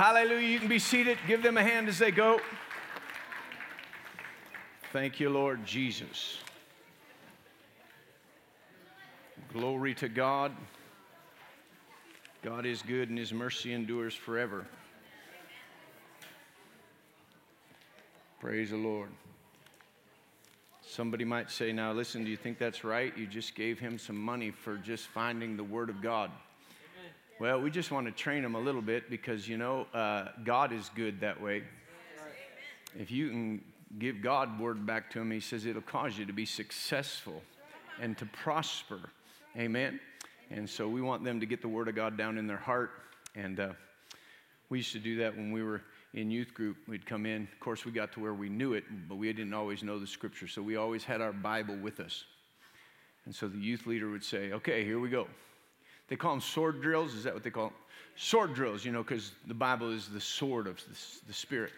Hallelujah. You can be seated. Give them a hand as they go. Thank you, Lord Jesus. Glory to God. God is good and his mercy endures forever. Praise the Lord. Somebody might say, now listen, do you think that's right? You just gave him some money for just finding the Word of God. Well, we just want to train them a little bit because, you know, uh, God is good that way. If you can give God word back to him, he says it'll cause you to be successful and to prosper. Amen. And so we want them to get the word of God down in their heart. And uh, we used to do that when we were in youth group, we'd come in. Of course, we got to where we knew it, but we didn't always know the scripture. So we always had our Bible with us. And so the youth leader would say, Okay, here we go. They call them sword drills. Is that what they call them? Sword drills, you know, because the Bible is the sword of the, the Spirit.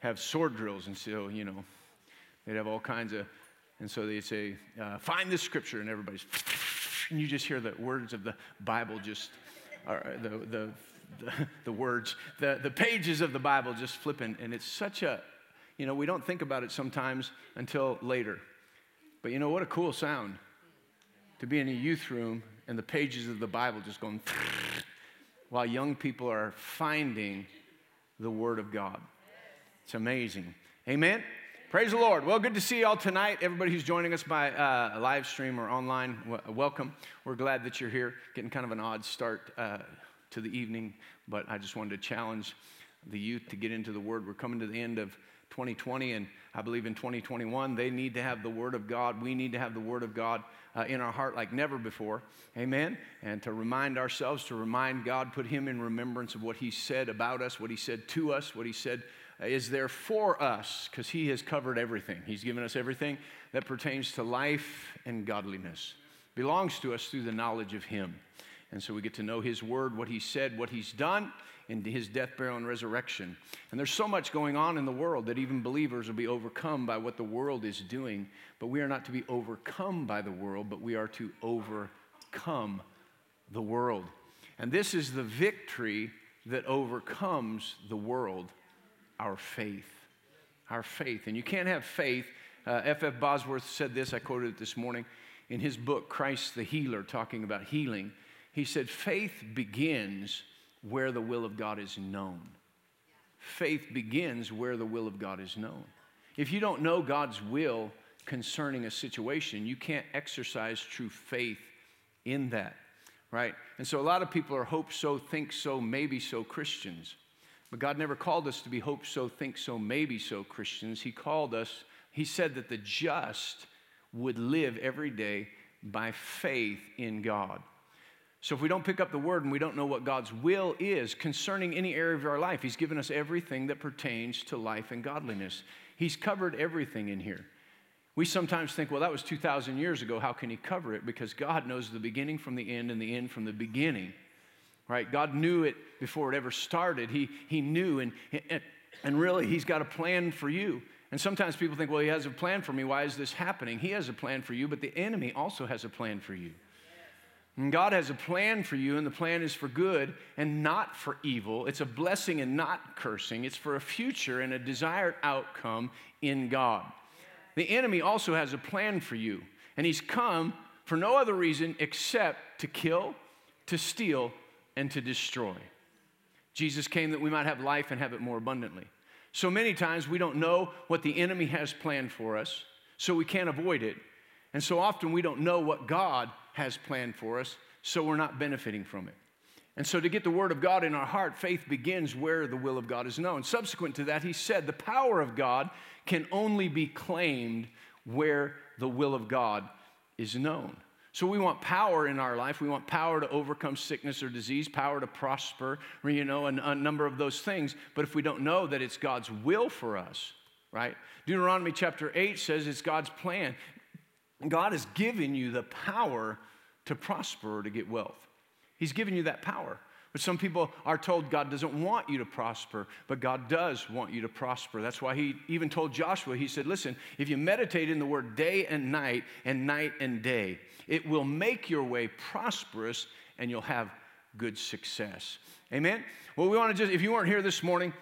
Have sword drills. And so, you know, they'd have all kinds of, and so they'd say, uh, Find this scripture. And everybody's, and you just hear the words of the Bible just, or the, the the, the words, the, the pages of the Bible just flipping. And it's such a, you know, we don't think about it sometimes until later. But you know, what a cool sound to be in a youth room and the pages of the Bible just going while young people are finding the Word of God. It's amazing. Amen. Praise the Lord. Well, good to see you all tonight. Everybody who's joining us by uh, live stream or online, w- welcome. We're glad that you're here. Getting kind of an odd start uh, to the evening, but I just wanted to challenge the youth to get into the Word. We're coming to the end of 2020, and I believe in 2021, they need to have the Word of God. We need to have the Word of God uh, in our heart like never before. Amen? And to remind ourselves, to remind God, put Him in remembrance of what He said about us, what He said to us, what He said is there for us, because He has covered everything. He's given us everything that pertains to life and godliness, belongs to us through the knowledge of Him. And so we get to know his word, what he said, what he's done, in his death, burial, and resurrection. And there's so much going on in the world that even believers will be overcome by what the world is doing. But we are not to be overcome by the world, but we are to overcome the world. And this is the victory that overcomes the world our faith. Our faith. And you can't have faith. F.F. Uh, F. Bosworth said this, I quoted it this morning in his book, Christ the Healer, talking about healing. He said, faith begins where the will of God is known. Faith begins where the will of God is known. If you don't know God's will concerning a situation, you can't exercise true faith in that, right? And so a lot of people are hope so, think so, maybe so Christians. But God never called us to be hope so, think so, maybe so Christians. He called us, He said that the just would live every day by faith in God. So if we don't pick up the word and we don't know what God's will is concerning any area of our life, He's given us everything that pertains to life and godliness. He's covered everything in here. We sometimes think, well, that was 2,000 years ago. How can He cover it? Because God knows the beginning from the end and the end from the beginning, right? God knew it before it ever started. He, he knew, and, and really, He's got a plan for you. And sometimes people think, well, He has a plan for me. Why is this happening? He has a plan for you, but the enemy also has a plan for you. And God has a plan for you, and the plan is for good and not for evil. It's a blessing and not cursing. It's for a future and a desired outcome in God. The enemy also has a plan for you, and he's come for no other reason except to kill, to steal, and to destroy. Jesus came that we might have life and have it more abundantly. So many times we don't know what the enemy has planned for us, so we can't avoid it. And so often we don't know what God has planned for us, so we're not benefiting from it. And so, to get the Word of God in our heart, faith begins where the will of God is known. Subsequent to that, he said the power of God can only be claimed where the will of God is known. So, we want power in our life. We want power to overcome sickness or disease, power to prosper, you know, a, a number of those things. But if we don't know that it's God's will for us, right? Deuteronomy chapter 8 says it's God's plan. God has given you the power to prosper or to get wealth. He's given you that power. But some people are told God doesn't want you to prosper, but God does want you to prosper. That's why He even told Joshua, He said, Listen, if you meditate in the word day and night and night and day, it will make your way prosperous and you'll have good success. Amen? Well, we want to just, if you weren't here this morning,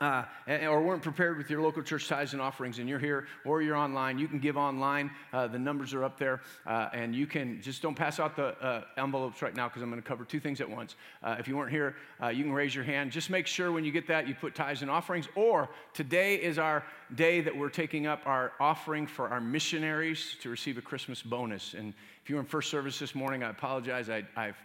uh, or weren't prepared with your local church tithes and offerings and you're here or you're online, you can give online. Uh, the numbers are up there. Uh, and you can just don't pass out the uh, envelopes right now because I'm going to cover two things at once. Uh, if you weren't here, uh, you can raise your hand. Just make sure when you get that, you put tithes and offerings. Or today is our day that we're taking up our offering for our missionaries to receive a Christmas bonus. And if you were in first service this morning, I apologize. I, I've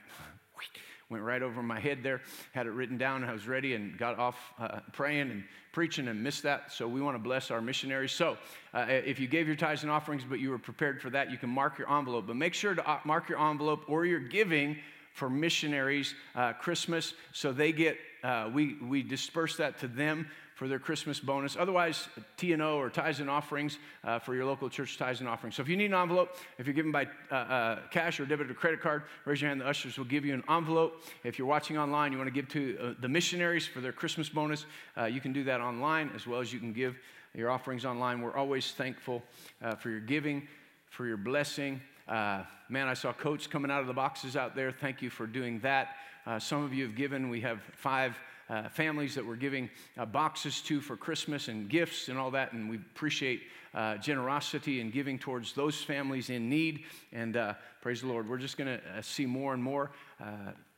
went right over my head there, had it written down. I was ready and got off uh, praying and preaching and missed that. So we want to bless our missionaries. So uh, if you gave your tithes and offerings, but you were prepared for that, you can mark your envelope. But make sure to uh, mark your envelope or your giving for missionaries uh, Christmas so they get, uh, we, we disperse that to them for their Christmas bonus. Otherwise, T&O or tithes and offerings uh, for your local church tithes and offerings. So if you need an envelope, if you're given by uh, uh, cash or debit or credit card, raise your hand. The ushers will give you an envelope. If you're watching online, you want to give to uh, the missionaries for their Christmas bonus, uh, you can do that online as well as you can give your offerings online. We're always thankful uh, for your giving, for your blessing. man, I saw coats coming out of the boxes out there. Thank you for doing that. some of you have given. We have five uh, families that we're giving uh, boxes to for Christmas and gifts and all that. And we appreciate uh, generosity and giving towards those families in need. And uh, praise the Lord, we're just going to uh, see more and more.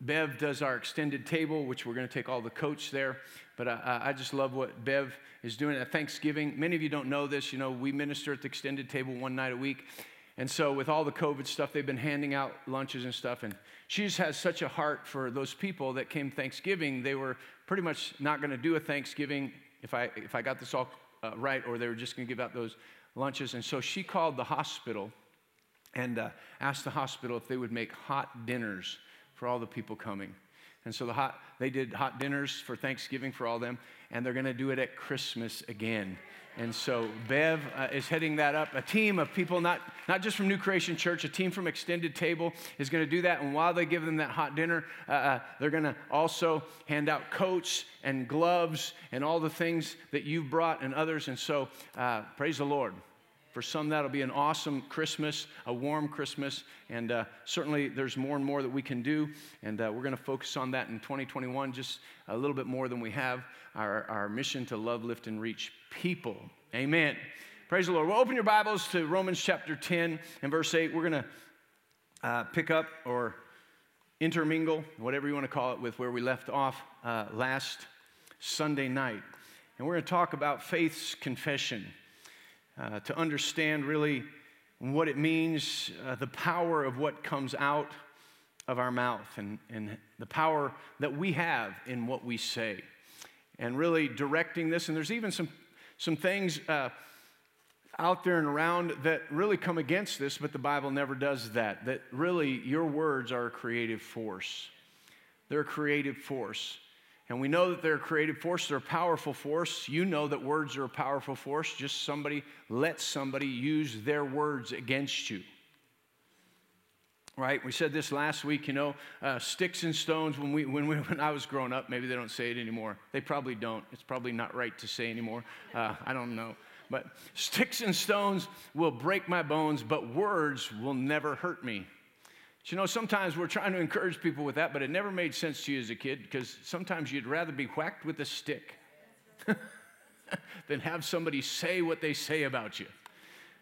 Bev does our extended table, which we're going to take all the coats there. But I, I just love what Bev is doing at Thanksgiving. Many of you don't know this. You know, we minister at the extended table one night a week. And so, with all the COVID stuff, they've been handing out lunches and stuff. And she just has such a heart for those people that came Thanksgiving. They were pretty much not going to do a Thanksgiving, if I, if I got this all uh, right, or they were just going to give out those lunches. And so she called the hospital and uh, asked the hospital if they would make hot dinners for all the people coming. And so the hot, they did hot dinners for Thanksgiving for all them, and they're going to do it at Christmas again. And so Bev uh, is heading that up. A team of people, not, not just from New Creation Church, a team from Extended Table is going to do that. And while they give them that hot dinner, uh, uh, they're going to also hand out coats and gloves and all the things that you've brought and others. And so uh, praise the Lord. For some, that'll be an awesome Christmas, a warm Christmas, and uh, certainly there's more and more that we can do, and uh, we're going to focus on that in 2021, just a little bit more than we have. Our, our mission to love, lift, and reach people. Amen. Praise the Lord. Well, open your Bibles to Romans chapter 10 and verse 8. We're going to uh, pick up or intermingle, whatever you want to call it, with where we left off uh, last Sunday night. And we're going to talk about faith's confession uh, to understand really what it means, uh, the power of what comes out of our mouth, and, and the power that we have in what we say. And really directing this, and there's even some, some things uh, out there and around that really come against this, but the Bible never does that. That really, your words are a creative force. They're a creative force. And we know that they're a creative force, they're a powerful force. You know that words are a powerful force. Just somebody, let somebody use their words against you. Right? We said this last week, you know, uh, sticks and stones when, we, when, we, when I was growing up, maybe they don't say it anymore. They probably don't. It's probably not right to say anymore. Uh, I don't know. But sticks and stones will break my bones, but words will never hurt me. You know, sometimes we're trying to encourage people with that, but it never made sense to you as a kid because sometimes you'd rather be whacked with a stick than have somebody say what they say about you,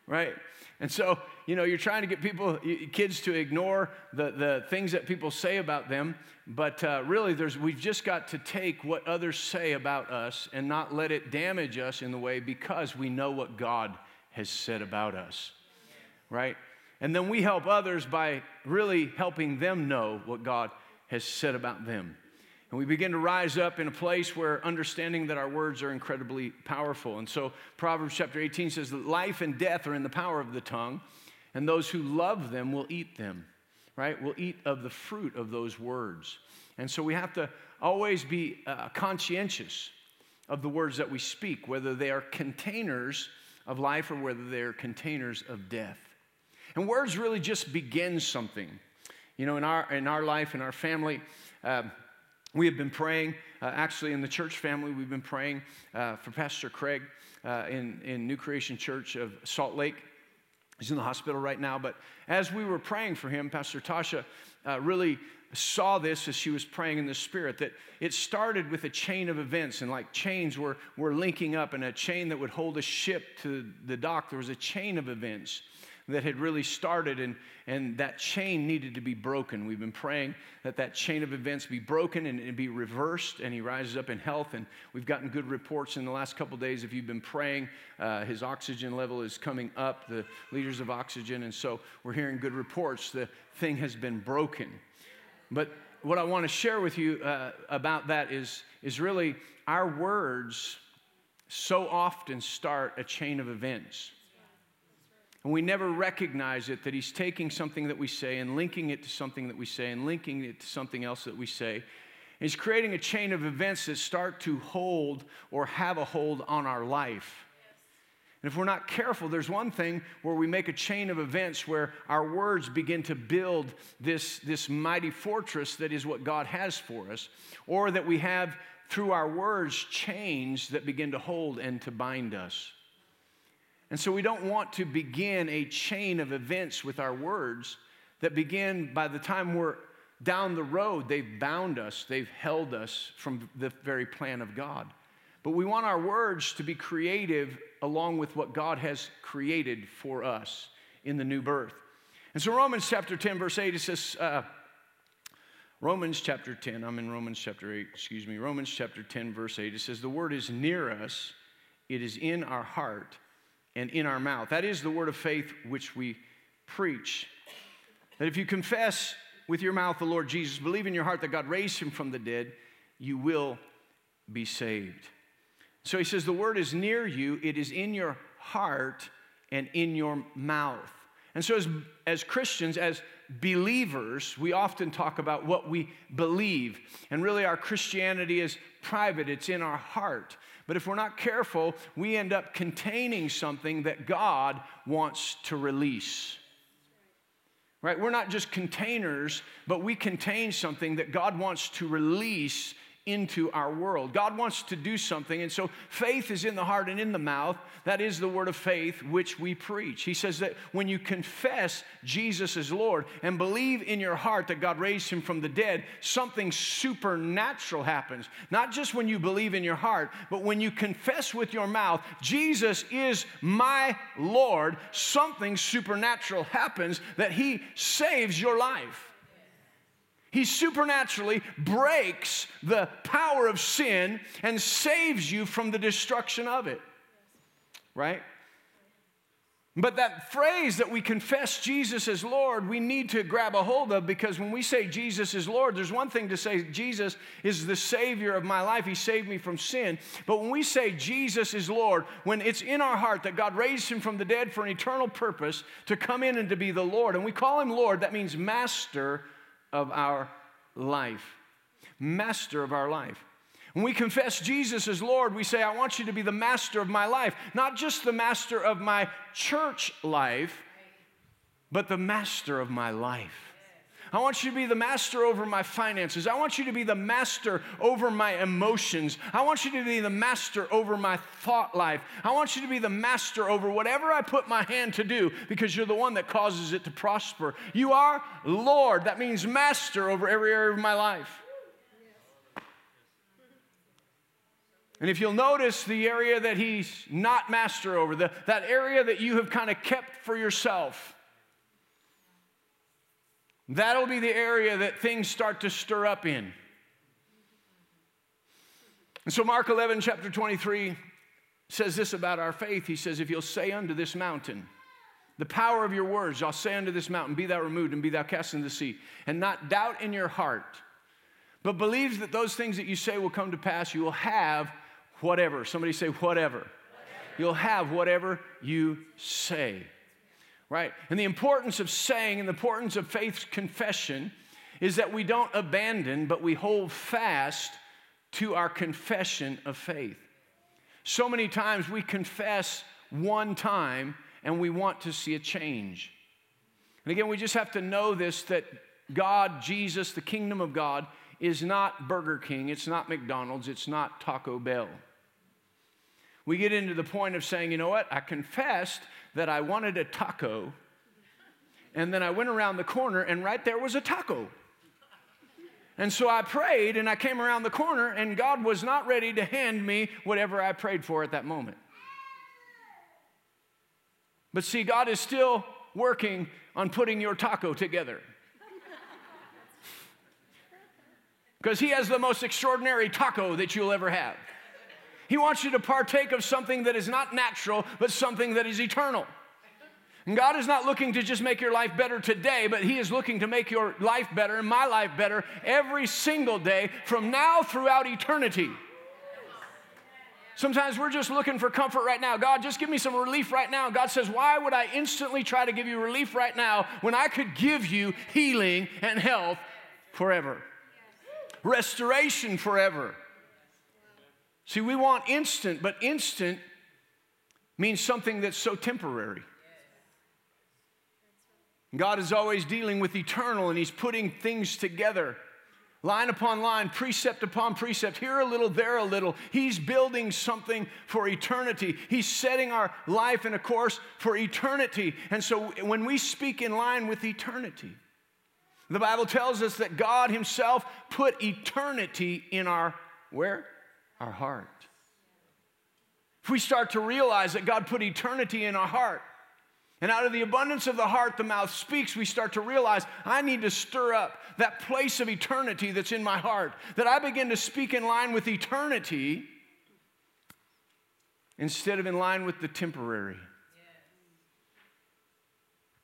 right? And so, you know, you're trying to get people, kids to ignore the, the things that people say about them, but uh, really, there's, we've just got to take what others say about us and not let it damage us in the way because we know what God has said about us, right? And then we help others by really helping them know what God has said about them. And we begin to rise up in a place where understanding that our words are incredibly powerful. And so Proverbs chapter 18 says that life and death are in the power of the tongue, and those who love them will eat them, right? Will eat of the fruit of those words. And so we have to always be uh, conscientious of the words that we speak, whether they are containers of life or whether they are containers of death. And words really just begin something. You know, in our, in our life, in our family, uh, we have been praying, uh, actually, in the church family, we've been praying uh, for Pastor Craig uh, in, in New Creation Church of Salt Lake. He's in the hospital right now, but as we were praying for him, Pastor Tasha uh, really saw this as she was praying in the spirit that it started with a chain of events and like chains were, were linking up and a chain that would hold a ship to the dock there was a chain of events that had really started and, and that chain needed to be broken. We've been praying that that chain of events be broken and, and be reversed and he rises up in health and we've gotten good reports in the last couple days. If you've been praying uh, his oxygen level is coming up the liters of oxygen and so we're hearing good reports the thing has been broken. But what I want to share with you uh, about that is, is really our words so often start a chain of events. And we never recognize it that he's taking something that we say and linking it to something that we say and linking it to something else that we say. He's creating a chain of events that start to hold or have a hold on our life. And if we're not careful, there's one thing where we make a chain of events where our words begin to build this, this mighty fortress that is what God has for us, or that we have through our words chains that begin to hold and to bind us. And so we don't want to begin a chain of events with our words that begin by the time we're down the road, they've bound us, they've held us from the very plan of God. But we want our words to be creative along with what God has created for us in the new birth. And so, Romans chapter 10, verse 8, it says, uh, Romans chapter 10, I'm in Romans chapter 8, excuse me, Romans chapter 10, verse 8, it says, The word is near us, it is in our heart and in our mouth. That is the word of faith which we preach. That if you confess with your mouth the Lord Jesus, believe in your heart that God raised him from the dead, you will be saved. So he says, The word is near you, it is in your heart and in your mouth. And so, as, as Christians, as believers, we often talk about what we believe. And really, our Christianity is private, it's in our heart. But if we're not careful, we end up containing something that God wants to release. Right? We're not just containers, but we contain something that God wants to release into our world. God wants to do something, and so faith is in the heart and in the mouth. That is the word of faith which we preach. He says that when you confess Jesus as Lord and believe in your heart that God raised him from the dead, something supernatural happens. Not just when you believe in your heart, but when you confess with your mouth, Jesus is my Lord, something supernatural happens that he saves your life. He supernaturally breaks the power of sin and saves you from the destruction of it. Right? But that phrase that we confess Jesus as Lord, we need to grab a hold of because when we say Jesus is Lord, there's one thing to say Jesus is the Savior of my life. He saved me from sin. But when we say Jesus is Lord, when it's in our heart that God raised him from the dead for an eternal purpose to come in and to be the Lord, and we call him Lord, that means master of our life, master of our life. When we confess Jesus as Lord, we say, I want you to be the master of my life, not just the master of my church life, but the master of my life. I want you to be the master over my finances. I want you to be the master over my emotions. I want you to be the master over my thought life. I want you to be the master over whatever I put my hand to do because you're the one that causes it to prosper. You are Lord. That means master over every area of my life. And if you'll notice the area that he's not master over, the, that area that you have kind of kept for yourself, That'll be the area that things start to stir up in. And so, Mark 11, chapter 23, says this about our faith. He says, If you'll say unto this mountain, the power of your words, I'll say unto this mountain, Be thou removed and be thou cast into the sea, and not doubt in your heart, but believe that those things that you say will come to pass, you will have whatever. Somebody say, whatever. whatever. You'll have whatever you say right? And the importance of saying and the importance of faith's confession is that we don't abandon, but we hold fast to our confession of faith. So many times we confess one time and we want to see a change. And again, we just have to know this that God, Jesus, the kingdom of God, is not Burger King, it's not McDonald's, it's not Taco Bell. We get into the point of saying, you know what, I confessed that I wanted a taco, and then I went around the corner, and right there was a taco. And so I prayed and I came around the corner, and God was not ready to hand me whatever I prayed for at that moment. But see, God is still working on putting your taco together. Because He has the most extraordinary taco that you'll ever have. He wants you to partake of something that is not natural, but something that is eternal. And God is not looking to just make your life better today, but He is looking to make your life better and my life better every single day from now throughout eternity. Sometimes we're just looking for comfort right now. God, just give me some relief right now. God says, Why would I instantly try to give you relief right now when I could give you healing and health forever? Restoration forever. See, we want instant, but instant means something that's so temporary. God is always dealing with eternal and He's putting things together line upon line, precept upon precept, here a little, there a little. He's building something for eternity. He's setting our life in a course for eternity. And so when we speak in line with eternity, the Bible tells us that God Himself put eternity in our where? Our heart. If we start to realize that God put eternity in our heart, and out of the abundance of the heart, the mouth speaks. We start to realize I need to stir up that place of eternity that's in my heart, that I begin to speak in line with eternity instead of in line with the temporary.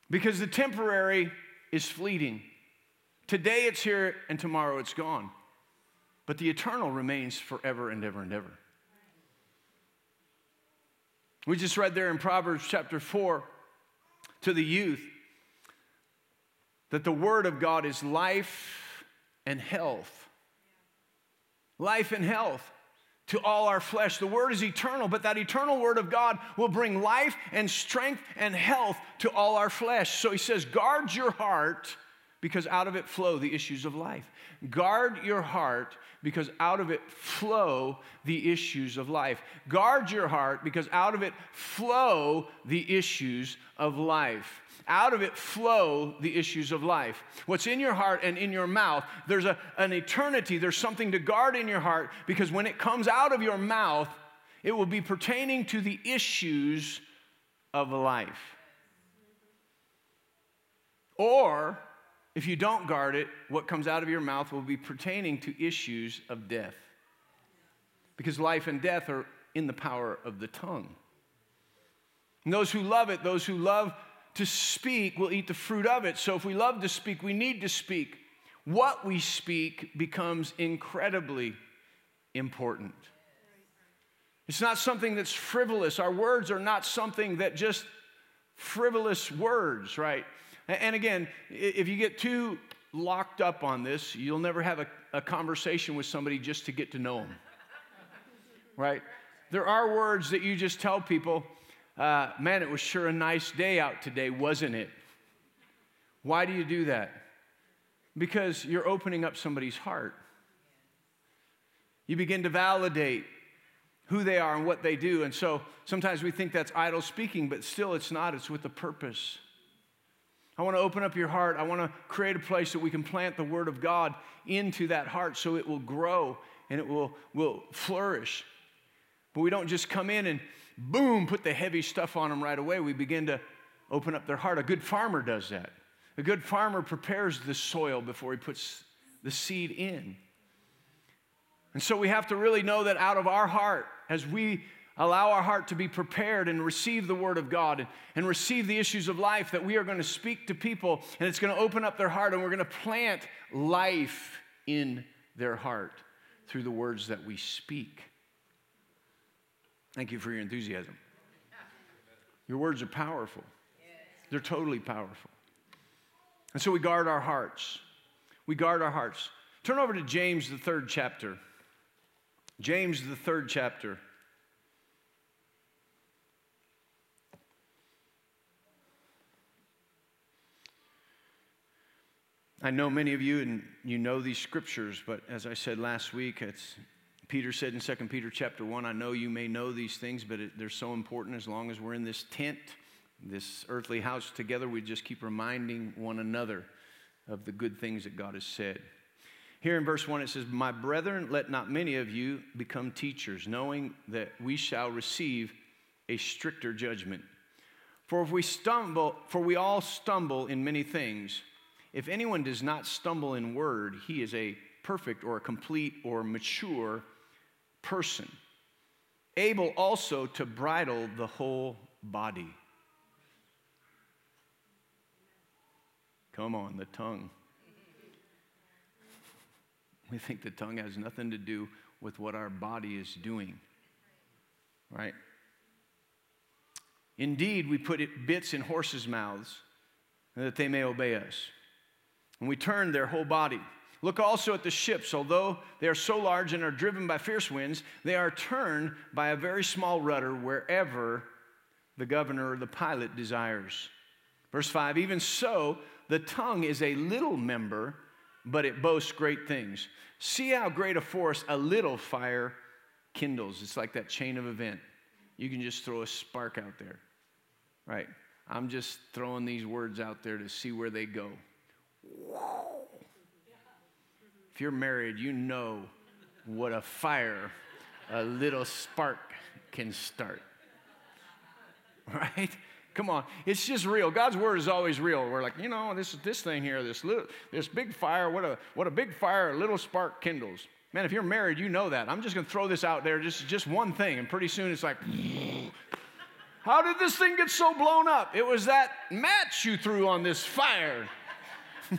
Because the temporary is fleeting. Today it's here and tomorrow it's gone. But the eternal remains forever and ever and ever. We just read there in Proverbs chapter 4 to the youth that the Word of God is life and health. Life and health to all our flesh. The Word is eternal, but that eternal Word of God will bring life and strength and health to all our flesh. So he says, guard your heart because out of it flow the issues of life. Guard your heart because out of it flow the issues of life. Guard your heart because out of it flow the issues of life. Out of it flow the issues of life. What's in your heart and in your mouth, there's a, an eternity, there's something to guard in your heart because when it comes out of your mouth, it will be pertaining to the issues of life. Or if you don't guard it, what comes out of your mouth will be pertaining to issues of death. Because life and death are in the power of the tongue. And those who love it, those who love to speak, will eat the fruit of it. So if we love to speak, we need to speak. What we speak becomes incredibly important. It's not something that's frivolous. Our words are not something that just frivolous words, right? And again, if you get too locked up on this, you'll never have a, a conversation with somebody just to get to know them. right? There are words that you just tell people, uh, man, it was sure a nice day out today, wasn't it? Why do you do that? Because you're opening up somebody's heart. You begin to validate who they are and what they do. And so sometimes we think that's idle speaking, but still it's not, it's with a purpose. I want to open up your heart. I want to create a place that we can plant the Word of God into that heart so it will grow and it will, will flourish. But we don't just come in and boom, put the heavy stuff on them right away. We begin to open up their heart. A good farmer does that. A good farmer prepares the soil before he puts the seed in. And so we have to really know that out of our heart, as we allow our heart to be prepared and receive the Word of God and, and receive the issues of life that we are going to speak to people and it's going to open up their heart and we're going to plant life in their heart through the words that we speak. Thank you for your enthusiasm. Your words are powerful, they're totally powerful. And so we guard our hearts. We guard our hearts. Turn over to James, the third chapter. James, the third chapter. I know many of you and you know these scriptures, but as I said last week, it's Peter said in 2 Peter chapter 1, I know you may know these things, but it, they're so important as long as we're in this tent, this earthly house together, we just keep reminding one another of the good things that God has said. Here in verse 1, it says, My brethren, let not many of you become teachers, knowing that we shall receive a stricter judgment. For if we stumble, for we all stumble in many things. If anyone does not stumble in word, he is a perfect or a complete or mature person, able also to bridle the whole body. Come on, the tongue. We think the tongue has nothing to do with what our body is doing, right? Indeed, we put bits in horses' mouths that they may obey us. And we turn their whole body. Look also at the ships. Although they are so large and are driven by fierce winds, they are turned by a very small rudder wherever the governor or the pilot desires. Verse 5 Even so, the tongue is a little member, but it boasts great things. See how great a force a little fire kindles. It's like that chain of event. You can just throw a spark out there right? I'm just throwing these words out there to see where they go. If you're married, you know what a fire, a little spark can start. Right? Come on, it's just real. God's word is always real. We're like, you know, this this thing here, this little, this big fire. What a what a big fire, a little spark kindles. Man, if you're married, you know that. I'm just gonna throw this out there, just just one thing, and pretty soon it's like, how did this thing get so blown up? It was that match you threw on this fire.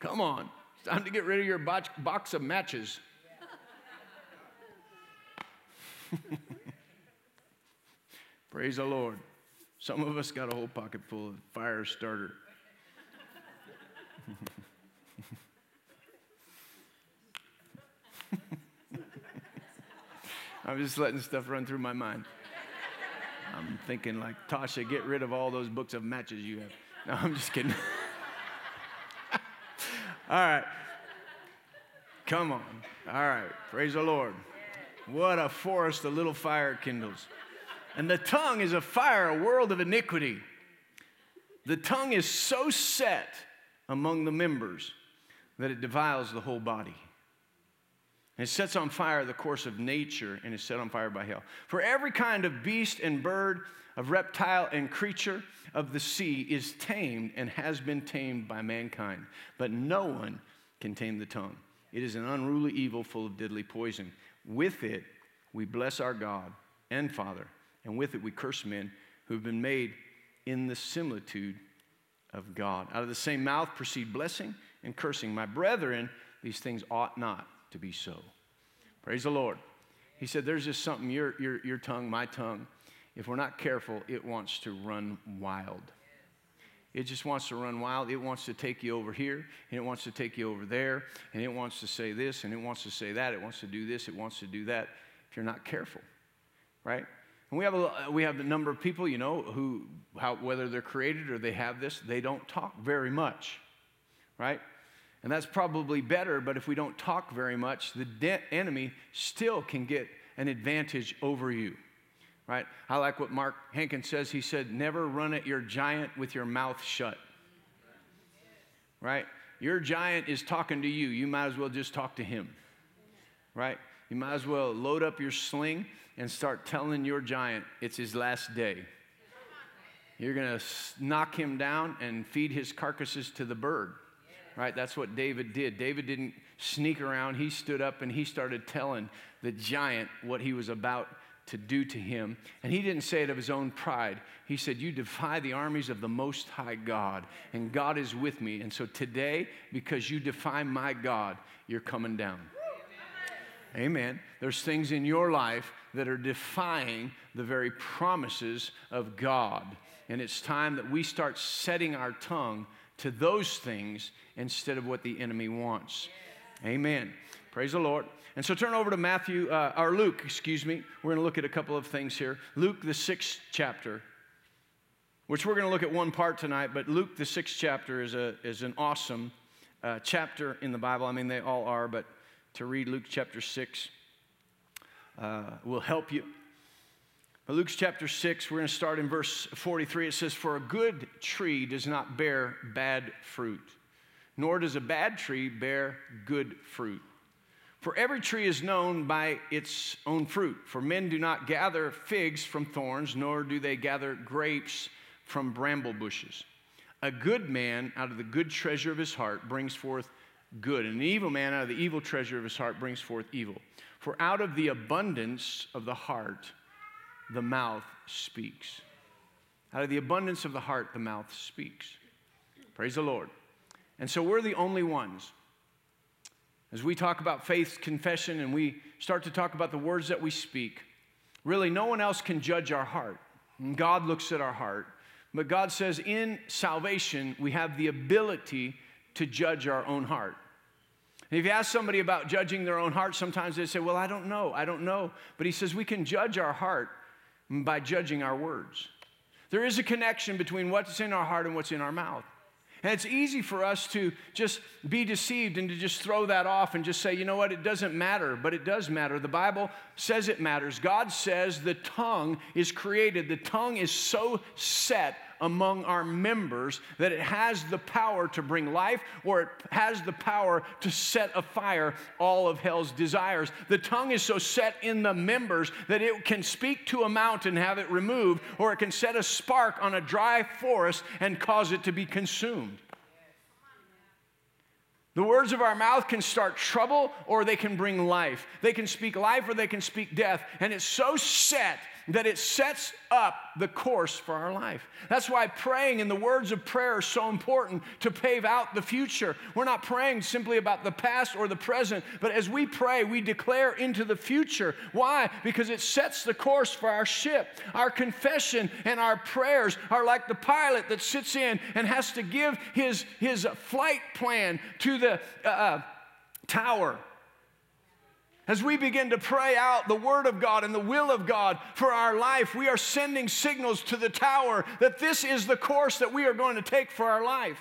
Come on. It's time to get rid of your box of matches. Praise the Lord. Some of us got a whole pocket full of fire starter. I'm just letting stuff run through my mind. I'm thinking, like, Tasha, get rid of all those books of matches you have. No, I'm just kidding. all right. Come on. All right. Praise the Lord. What a forest a little fire kindles. And the tongue is a fire, a world of iniquity. The tongue is so set among the members that it defiles the whole body. And it sets on fire the course of nature and is set on fire by hell. For every kind of beast and bird, of reptile and creature of the sea is tamed and has been tamed by mankind. But no one can tame the tongue. It is an unruly evil full of deadly poison. With it, we bless our God and Father, and with it, we curse men who have been made in the similitude of God. Out of the same mouth proceed blessing and cursing. My brethren, these things ought not to be so. Praise the Lord. He said, There's just something, your, your, your tongue, my tongue, if we're not careful, it wants to run wild. It just wants to run wild. It wants to take you over here, and it wants to take you over there, and it wants to say this, and it wants to say that. It wants to do this, it wants to do that, if you're not careful, right? And we have a, uh, we have a number of people, you know, who, how, whether they're created or they have this, they don't talk very much, right? And that's probably better, but if we don't talk very much, the de- enemy still can get an advantage over you. Right? I like what Mark Hankins says. He said, Never run at your giant with your mouth shut. Right? Your giant is talking to you. You might as well just talk to him. Right? You might as well load up your sling and start telling your giant it's his last day. You're going to knock him down and feed his carcasses to the bird right? That's what David did. David didn't sneak around, he stood up and he started telling the giant what he was about to do to him. And he didn't say it of his own pride. He said, You defy the armies of the Most High God, and God is with me. And so today, because you defy my God, you're coming down. Amen. Amen. There's things in your life that are defying the very promises of God. And it's time that we start setting our tongue to those things instead of what the enemy wants. Amen. Praise the Lord. And so turn over to Matthew, uh, or Luke, excuse me. We're going to look at a couple of things here. Luke, the sixth chapter, which we're going to look at one part tonight, but Luke, the sixth chapter, is, a, is an awesome uh, chapter in the Bible. I mean, they all are, but to read Luke chapter 6 uh, will help you. Luke's chapter 6, we're going to start in verse 43. It says, For a good tree does not bear bad fruit, nor does a bad tree bear good fruit. For every tree is known by its own fruit. For men do not gather figs from thorns, nor do they gather grapes from bramble bushes. A good man out of the good treasure of his heart brings forth good, and an evil man out of the evil treasure of his heart brings forth evil. For out of the abundance of the heart, the mouth speaks. Out of the abundance of the heart, the mouth speaks. Praise the Lord. And so we're the only ones as we talk about faith confession and we start to talk about the words that we speak, really no one else can judge our heart. God looks at our heart. But God says in salvation, we have the ability to judge our own heart. And if you ask somebody about judging their own heart, sometimes they say, Well, I don't know, I don't know. But He says we can judge our heart by judging our words. There is a connection between what's in our heart and what's in our mouth. And it's easy for us to just be deceived and to just throw that off and just say, you know what, it doesn't matter, but it does matter. The Bible says it matters. God says the tongue is created, the tongue is so set among our members that it has the power to bring life or it has the power to set afire all of hell's desires. The tongue is so set in the members that it can speak to a mountain, and have it removed, or it can set a spark on a dry forest and cause it to be consumed. The words of our mouth can start trouble or they can bring life. They can speak life or they can speak death. And it's so set that it sets up the course for our life. That's why praying and the words of prayer are so important to pave out the future. We're not praying simply about the past or the present, but as we pray, we declare into the future. Why? Because it sets the course for our ship. Our confession and our prayers are like the pilot that sits in and has to give his, his flight plan to the uh, uh tower as we begin to pray out the Word of God and the will of God for our life, we are sending signals to the tower that this is the course that we are going to take for our life.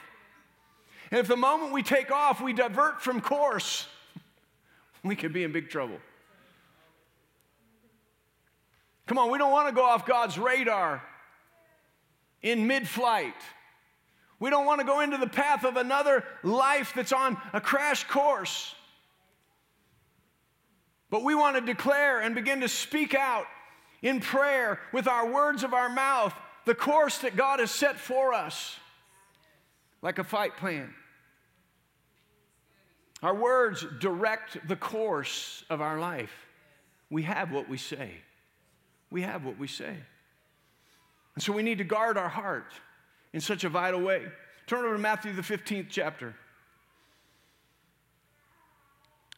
And if the moment we take off, we divert from course, we could be in big trouble. Come on, we don't want to go off God's radar in mid flight. We don't want to go into the path of another life that's on a crash course. But we want to declare and begin to speak out in prayer with our words of our mouth the course that God has set for us, like a fight plan. Our words direct the course of our life. We have what we say. We have what we say. And so we need to guard our heart in such a vital way. Turn over to Matthew, the 15th chapter.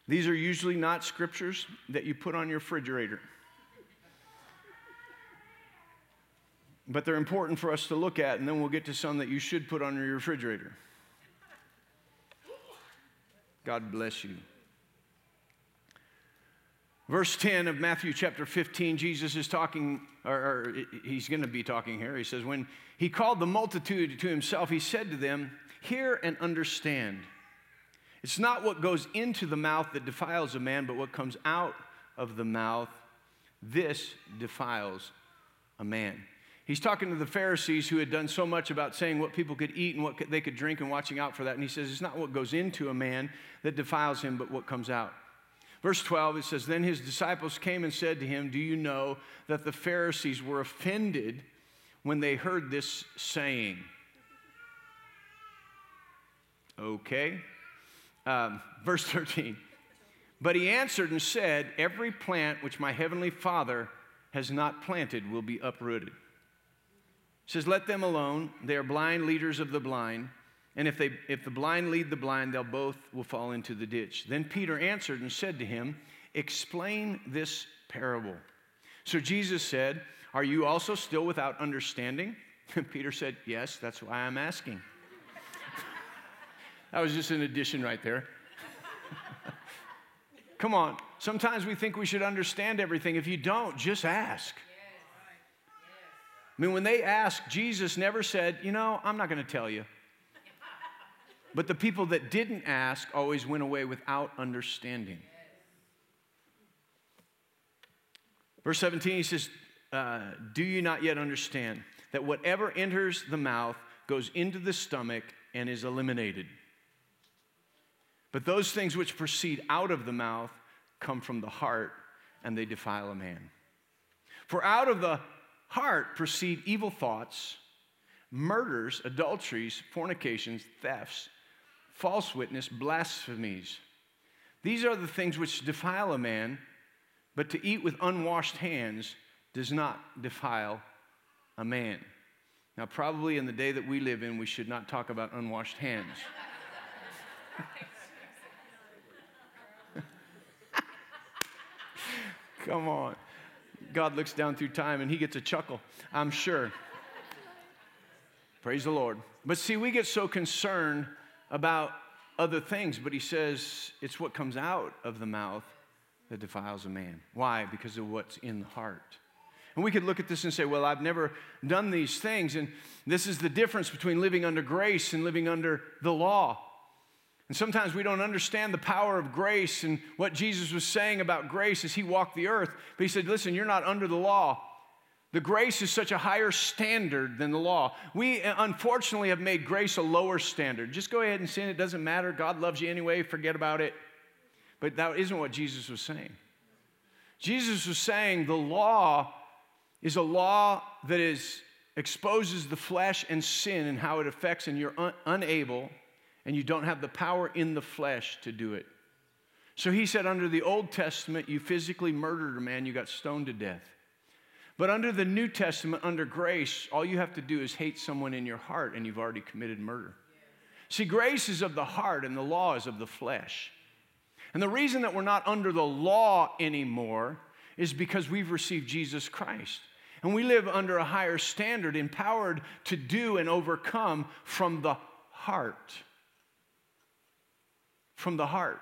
These are usually not scriptures that you put on your refrigerator. But they're important for us to look at, and then we'll get to some that you should put on your refrigerator. God bless you. Verse 10 of Matthew chapter 15, Jesus is talking, or, or he's going to be talking here. He says, When he called the multitude to himself, he said to them, Hear and understand. It's not what goes into the mouth that defiles a man, but what comes out of the mouth. This defiles a man. He's talking to the Pharisees who had done so much about saying what people could eat and what they could drink and watching out for that. And he says, It's not what goes into a man that defiles him, but what comes out. Verse 12, it says, Then his disciples came and said to him, Do you know that the Pharisees were offended when they heard this saying? Okay. Um, verse 13. But he answered and said, Every plant which my heavenly Father has not planted will be uprooted. He says, Let them alone. They are blind leaders of the blind. And if, they, if the blind lead the blind, they'll both will fall into the ditch. Then Peter answered and said to him, Explain this parable. So Jesus said, Are you also still without understanding? And Peter said, Yes, that's why I'm asking. That was just an addition right there. Come on. Sometimes we think we should understand everything. If you don't, just ask. I mean, when they asked, Jesus never said, You know, I'm not going to tell you. But the people that didn't ask always went away without understanding. Verse 17, he says, uh, Do you not yet understand that whatever enters the mouth goes into the stomach and is eliminated? But those things which proceed out of the mouth come from the heart, and they defile a man. For out of the heart proceed evil thoughts, murders, adulteries, fornications, thefts, false witness, blasphemies. These are the things which defile a man, but to eat with unwashed hands does not defile a man. Now, probably in the day that we live in, we should not talk about unwashed hands. Come on. God looks down through time and he gets a chuckle, I'm sure. Praise the Lord. But see, we get so concerned about other things, but he says it's what comes out of the mouth that defiles a man. Why? Because of what's in the heart. And we could look at this and say, well, I've never done these things. And this is the difference between living under grace and living under the law. And sometimes we don't understand the power of grace and what Jesus was saying about grace as he walked the earth. But he said, listen, you're not under the law. The grace is such a higher standard than the law. We uh, unfortunately have made grace a lower standard. Just go ahead and sin, it doesn't matter. God loves you anyway, forget about it. But that isn't what Jesus was saying. Jesus was saying the law is a law that is exposes the flesh and sin and how it affects, and you're un- unable and you don't have the power in the flesh to do it. So he said, under the Old Testament, you physically murdered a man, you got stoned to death. But under the New Testament, under grace, all you have to do is hate someone in your heart and you've already committed murder. See, grace is of the heart and the law is of the flesh. And the reason that we're not under the law anymore is because we've received Jesus Christ. And we live under a higher standard, empowered to do and overcome from the heart from the heart.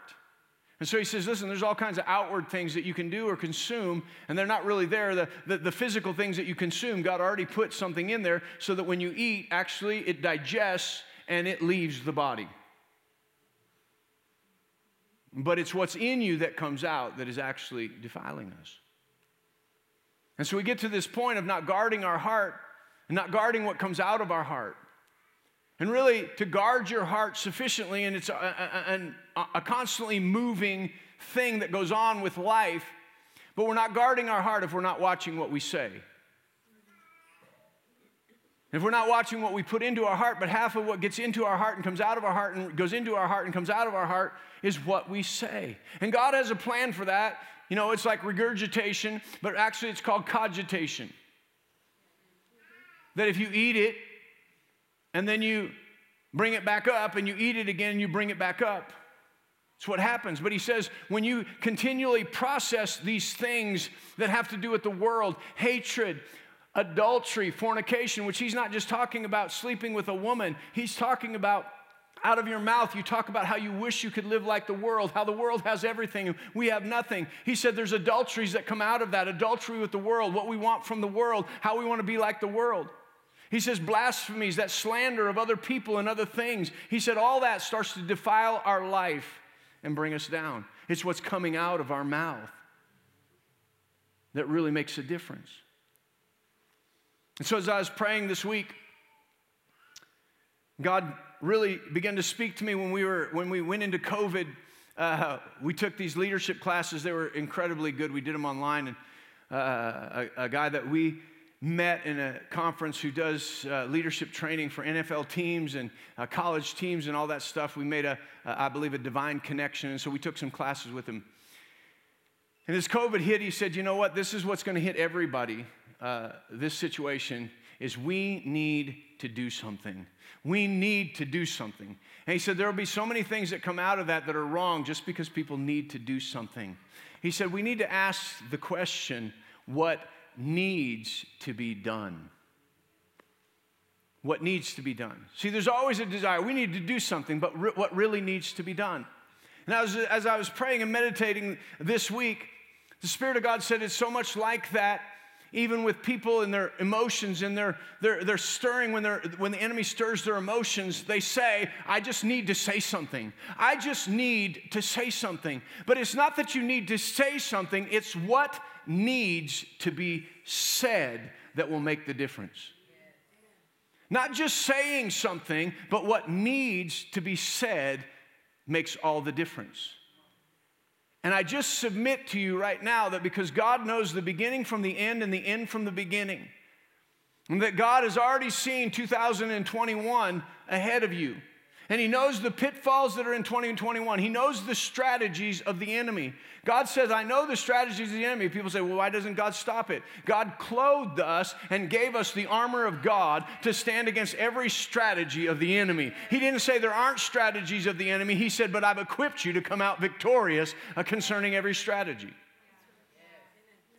And so he says, listen, there's all kinds of outward things that you can do or consume, and they're not really there. The, the, the, physical things that you consume, God already put something in there so that when you eat, actually it digests and it leaves the body. But it's what's in you that comes out that is actually defiling us. And so we get to this point of not guarding our heart and not guarding what comes out of our heart. And really, to guard your heart sufficiently, and it's a, a, a, constantly moving thing that goes on with life, but we're not guarding our heart if we're not watching what we say. If we're not watching what we put into our heart, but half of what gets into our heart and comes out of our heart and goes into our heart and comes out of our heart is what we say. And God has a plan for that. You know, it's like regurgitation, but actually it's called cogitation. That if you eat it, and then you bring it back up and you eat it again and you bring it back up. It's what happens. But he says, when you continually process these things that have to do with the world, hatred, adultery, fornication, which he's not just talking about sleeping with a woman, he's talking about out of your mouth, you talk about how you wish you could live like the world, how the world has everything we have nothing. He said there's adulteries that come out of that adultery with the world, what we want from the world, how we want to be like the world. He says blasphemies, that slander of other people and other things. He said all that starts to defile our life and bring us down. It's what's coming out of our mouth that really makes a difference. And so, as I was praying this week, God really began to speak to me when we were when we went into COVID. Uh, we took these leadership classes; they were incredibly good. We did them online, and uh, a, a guy that we met in a conference who does uh, leadership training for NFL teams and uh, college teams and all that stuff. We made a, I believe, a divine connection. And so we took some classes with him. And as COVID hit, he said, You know what? This is what's going to hit everybody. Uh, this situation is we need to do something. We need to do something. And he said, There will be so many things that come out of that that are wrong just because people need to do something. He said, We need to ask the question, What needs to be done. What needs to be done. See, there's always a desire. We need to do something, but re- what really needs to be done. And as, as I was praying and meditating this week, the Spirit of God said it's so much like that even with people and their emotions and their, their, their stirring when, they're, when the enemy stirs their emotions they say i just need to say something i just need to say something but it's not that you need to say something it's what needs to be said that will make the difference. Not just saying something, but what needs to be said makes all the difference. And I just submit to you right now that because God knows the beginning from the end and the end from the beginning, and that God has already seen 2021 ahead of you. And he knows the pitfalls that are in 2021. He knows the strategies of the enemy. God says, I know the strategies of the enemy. People say, well, why doesn't God stop it? God clothed us and gave us the armor of God to stand against every strategy of the enemy. He didn't say there aren't strategies of the enemy. He said, but I've equipped you to come out victorious uh, concerning every strategy.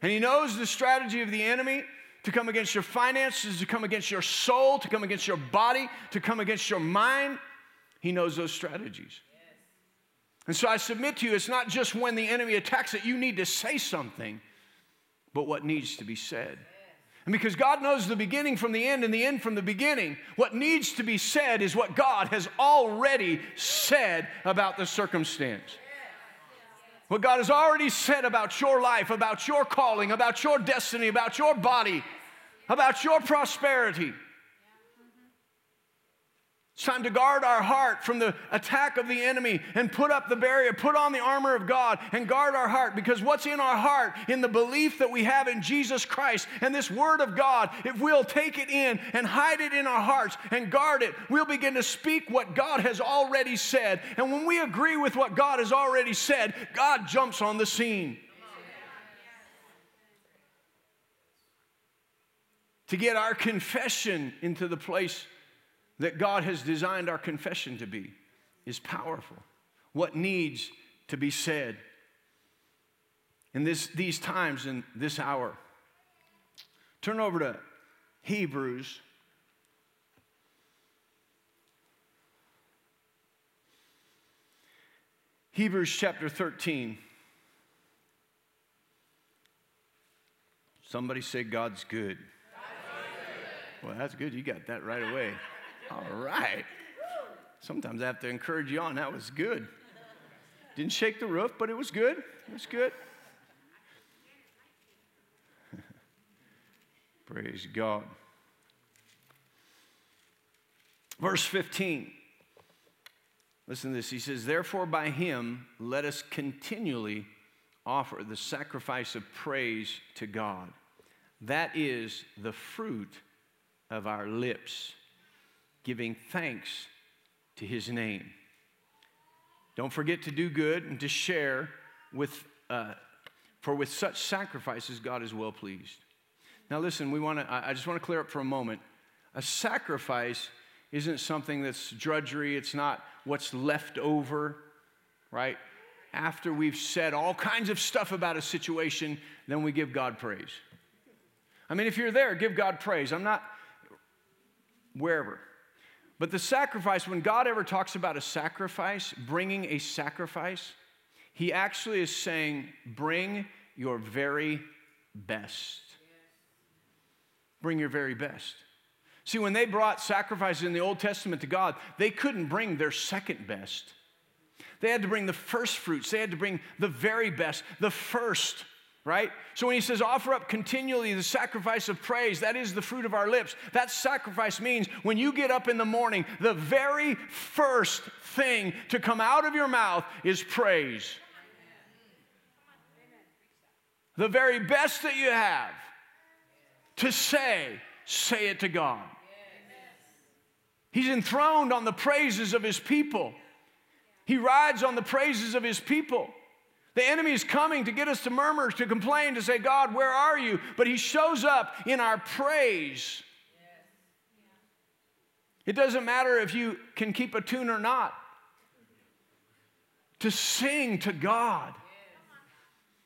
And he knows the strategy of the enemy to come against your finances, to come against your soul, to come against your body, to come against your mind. He knows those strategies. And so I submit to you, it's not just when the enemy attacks that you need to say something, but what needs to be said. And because God knows the beginning from the end and the end from the beginning, what needs to be said is what God has already said about the circumstance. What God has already said about your life, about your calling, about your destiny, about your body, about your prosperity. It's time to guard our heart from the attack of the enemy and put up the barrier, put on the armor of God and guard our heart because what's in our heart, in the belief that we have in Jesus Christ and this Word of God, if we'll take it in and hide it in our hearts and guard it, we'll begin to speak what God has already said. And when we agree with what God has already said, God jumps on the scene. To get our confession into the place that God has designed our confession to be is powerful. What needs to be said in this, these times, in this hour. Turn over to Hebrews. Hebrews chapter 13. Somebody say, God's good. God's good. Well, that's good. You got that right away. All right. Sometimes I have to encourage you on. That was good. Didn't shake the roof, but it was good. It was good. Praise God. Verse 15. Listen to this. He says, Therefore, by him, let us continually offer the sacrifice of praise to God. That is the fruit of our lips giving thanks to his name. Don't forget to do good and to share with, uh, for with such sacrifices, God is well pleased. Now, listen, we want to, I just want to clear up for a moment. A sacrifice isn't something that's drudgery, it's not what's left over, right? After we've said all kinds of stuff about a situation, then we give God praise. I mean, if you're there, give God praise. I'm not wherever. But the sacrifice, when God ever talks about a sacrifice, bringing a sacrifice, he actually is saying, bring your very best. Bring your very best. See, when they brought sacrifices in the Old Testament to God, they couldn't bring their second best. They had to bring the first fruits, they had to bring the very best, the first right? So when he says, offer up continually the sacrifice of praise, that is the fruit of our lips. That sacrifice means when you get up in the morning, the very first thing to come out of your mouth is praise. The very best that you have to say, say it to God. He's enthroned on the praises of his people. He rides on the praises of his people. The enemy is coming to get us to murmur, to complain, to say, God, where are you? But he shows up in our praise. It doesn't matter if you can keep a tune or not, to sing to God.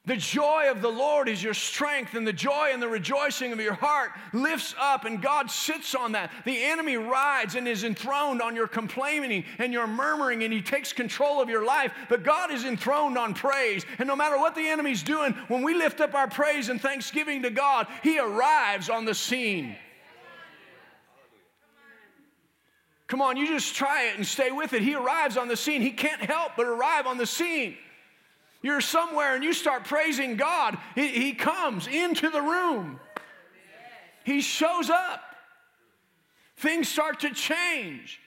The joy of the Lord is your strength, and the joy and the rejoicing of your heart lifts up, and God sits on that. The enemy rides and is enthroned on your complaining and your murmuring, and he takes control of your life. But God is enthroned on praise. And no matter what the enemy's doing, when we lift up our praise and thanksgiving to God, he arrives on the scene. Come on, you just try it and stay with it. He arrives on the scene. He can't help but arrive on the scene. You're somewhere and you start praising God, He, he comes into the room. He shows up. Things start to change.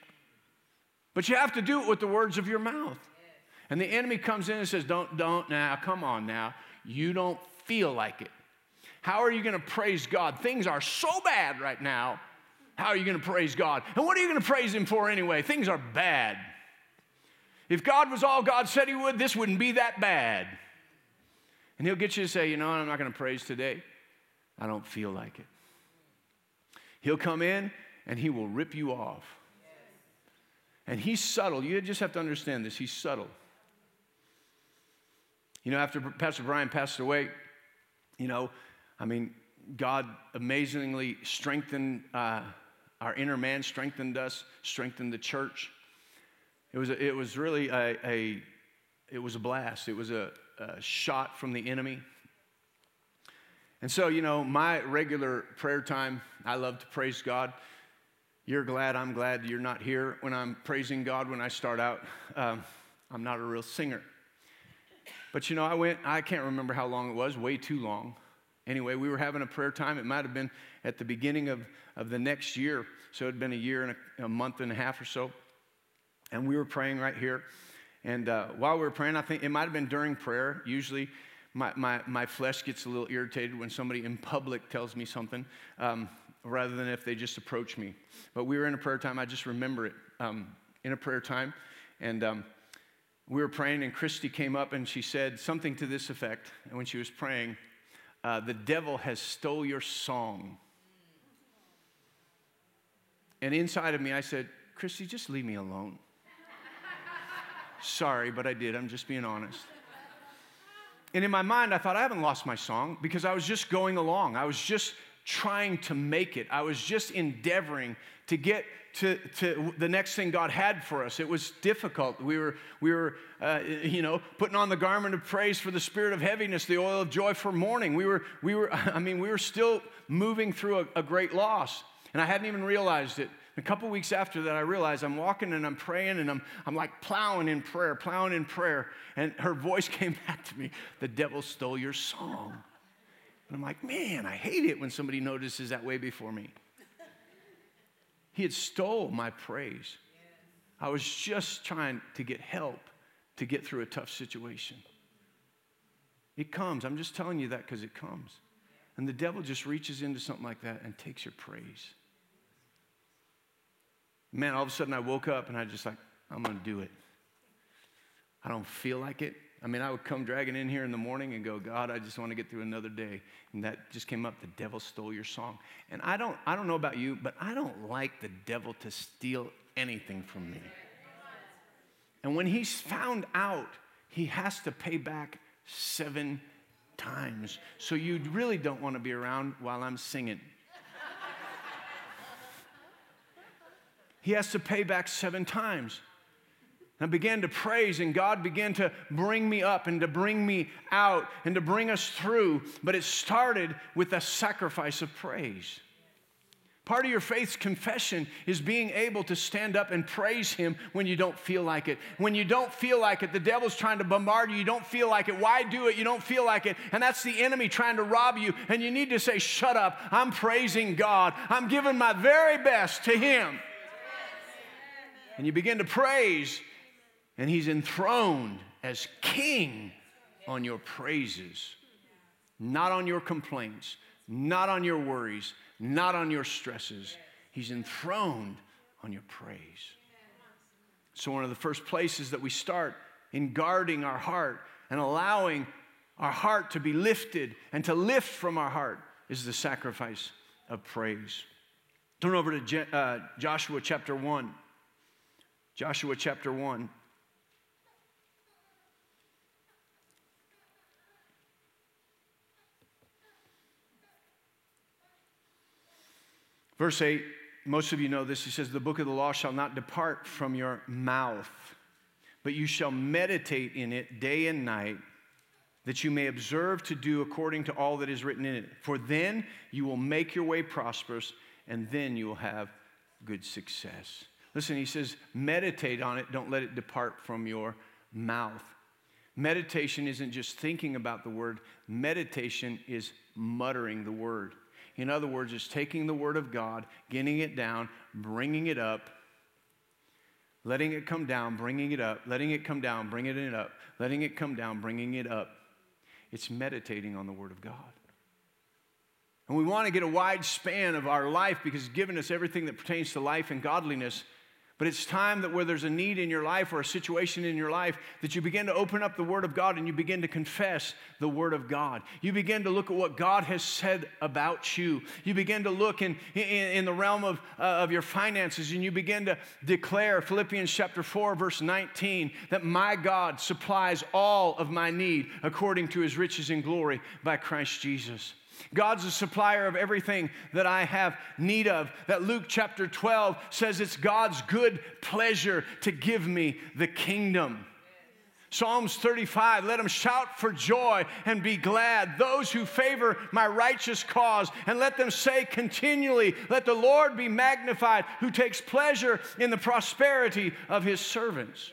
But you have to do it with the words of your mouth. And the enemy comes in and says, Don't, don't, now, come on now. You don't feel like it. How are you going to praise God? Things are so bad right now. How are you going to praise God? And what are you going to praise Him for anyway? Things are bad. If God was all God said He would, this wouldn't be that bad. And He'll get you to say, You know, I'm not going to praise today. I don't feel like it. He'll come in and He will rip you off. And He's subtle. You just have to understand this. He's subtle. You know, after Pastor Brian passed away, you know, I mean, God amazingly strengthened uh, our inner man, strengthened us, strengthened the church. It was, a, it was really a, a, it was a blast. It was a, a shot from the enemy. And so, you know, my regular prayer time, I love to praise God. You're glad, I'm glad you're not here when I'm praising God when I start out. Um, I'm not a real singer. But you know, I went, I can't remember how long it was, way too long. Anyway, we were having a prayer time. It might have been at the beginning of, of the next year. So it had been a year and a, a month and a half or so. And we were praying right here. And uh, while we were praying, I think it might have been during prayer. Usually, my, my, my flesh gets a little irritated when somebody in public tells me something um, rather than if they just approach me. But we were in a prayer time. I just remember it um, in a prayer time. And um, we were praying, and Christy came up and she said something to this effect. And when she was praying, uh, the devil has stole your song. And inside of me, I said, Christy, just leave me alone. Sorry, but I did. I'm just being honest. And in my mind, I thought, I haven't lost my song because I was just going along. I was just trying to make it. I was just endeavoring to get to, to the next thing God had for us. It was difficult. We were, we were uh, you know, putting on the garment of praise for the spirit of heaviness, the oil of joy for mourning. We were, we were I mean, we were still moving through a, a great loss. And I hadn't even realized it. A couple weeks after that, I realized I'm walking and I'm praying and I'm, I'm like plowing in prayer, plowing in prayer. And her voice came back to me The devil stole your song. And I'm like, man, I hate it when somebody notices that way before me. He had stole my praise. I was just trying to get help to get through a tough situation. It comes. I'm just telling you that because it comes. And the devil just reaches into something like that and takes your praise. Man, all of a sudden I woke up and I just like, I'm going to do it. I don't feel like it. I mean, I would come dragging in here in the morning and go, God, I just want to get through another day. And that just came up, the devil stole your song. And I don't, I don't know about you, but I don't like the devil to steal anything from me. And when he's found out, he has to pay back seven times. So you really don't want to be around while I'm singing. He has to pay back seven times. And I began to praise, and God began to bring me up and to bring me out and to bring us through. But it started with a sacrifice of praise. Part of your faith's confession is being able to stand up and praise Him when you don't feel like it. When you don't feel like it, the devil's trying to bombard you. You don't feel like it. Why do it? You don't feel like it. And that's the enemy trying to rob you. And you need to say, Shut up. I'm praising God. I'm giving my very best to Him. And you begin to praise and he's enthroned as king on your praises, not on your complaints, not on your worries, not on your stresses. He's enthroned on your praise. So, one of the first places that we start in guarding our heart and allowing our heart to be lifted and to lift from our heart is the sacrifice of praise. Turn over to Je- uh, Joshua chapter 1. Joshua chapter 1. Verse 8, most of you know this. He says, The book of the law shall not depart from your mouth, but you shall meditate in it day and night, that you may observe to do according to all that is written in it. For then you will make your way prosperous, and then you will have good success. Listen, he says, meditate on it, don't let it depart from your mouth. Meditation isn't just thinking about the word, meditation is muttering the word. In other words, it's taking the Word of God, getting it down, bringing it up, letting it come down, bringing it up, letting it come down, bringing it up, letting it come down, bringing it up. It's meditating on the Word of God. And we want to get a wide span of our life because given us everything that pertains to life and godliness. But it's time that where there's a need in your life or a situation in your life, that you begin to open up the Word of God and you begin to confess the Word of God. You begin to look at what God has said about you. You begin to look in, in, in the realm of, uh, of your finances and you begin to declare, Philippians chapter 4, verse 19, that my God supplies all of my need according to his riches and glory by Christ Jesus. God's a supplier of everything that I have need of. That Luke chapter 12 says it's God's good pleasure to give me the kingdom. Psalms 35, let them shout for joy and be glad, those who favor my righteous cause, and let them say continually, Let the Lord be magnified, who takes pleasure in the prosperity of his servants.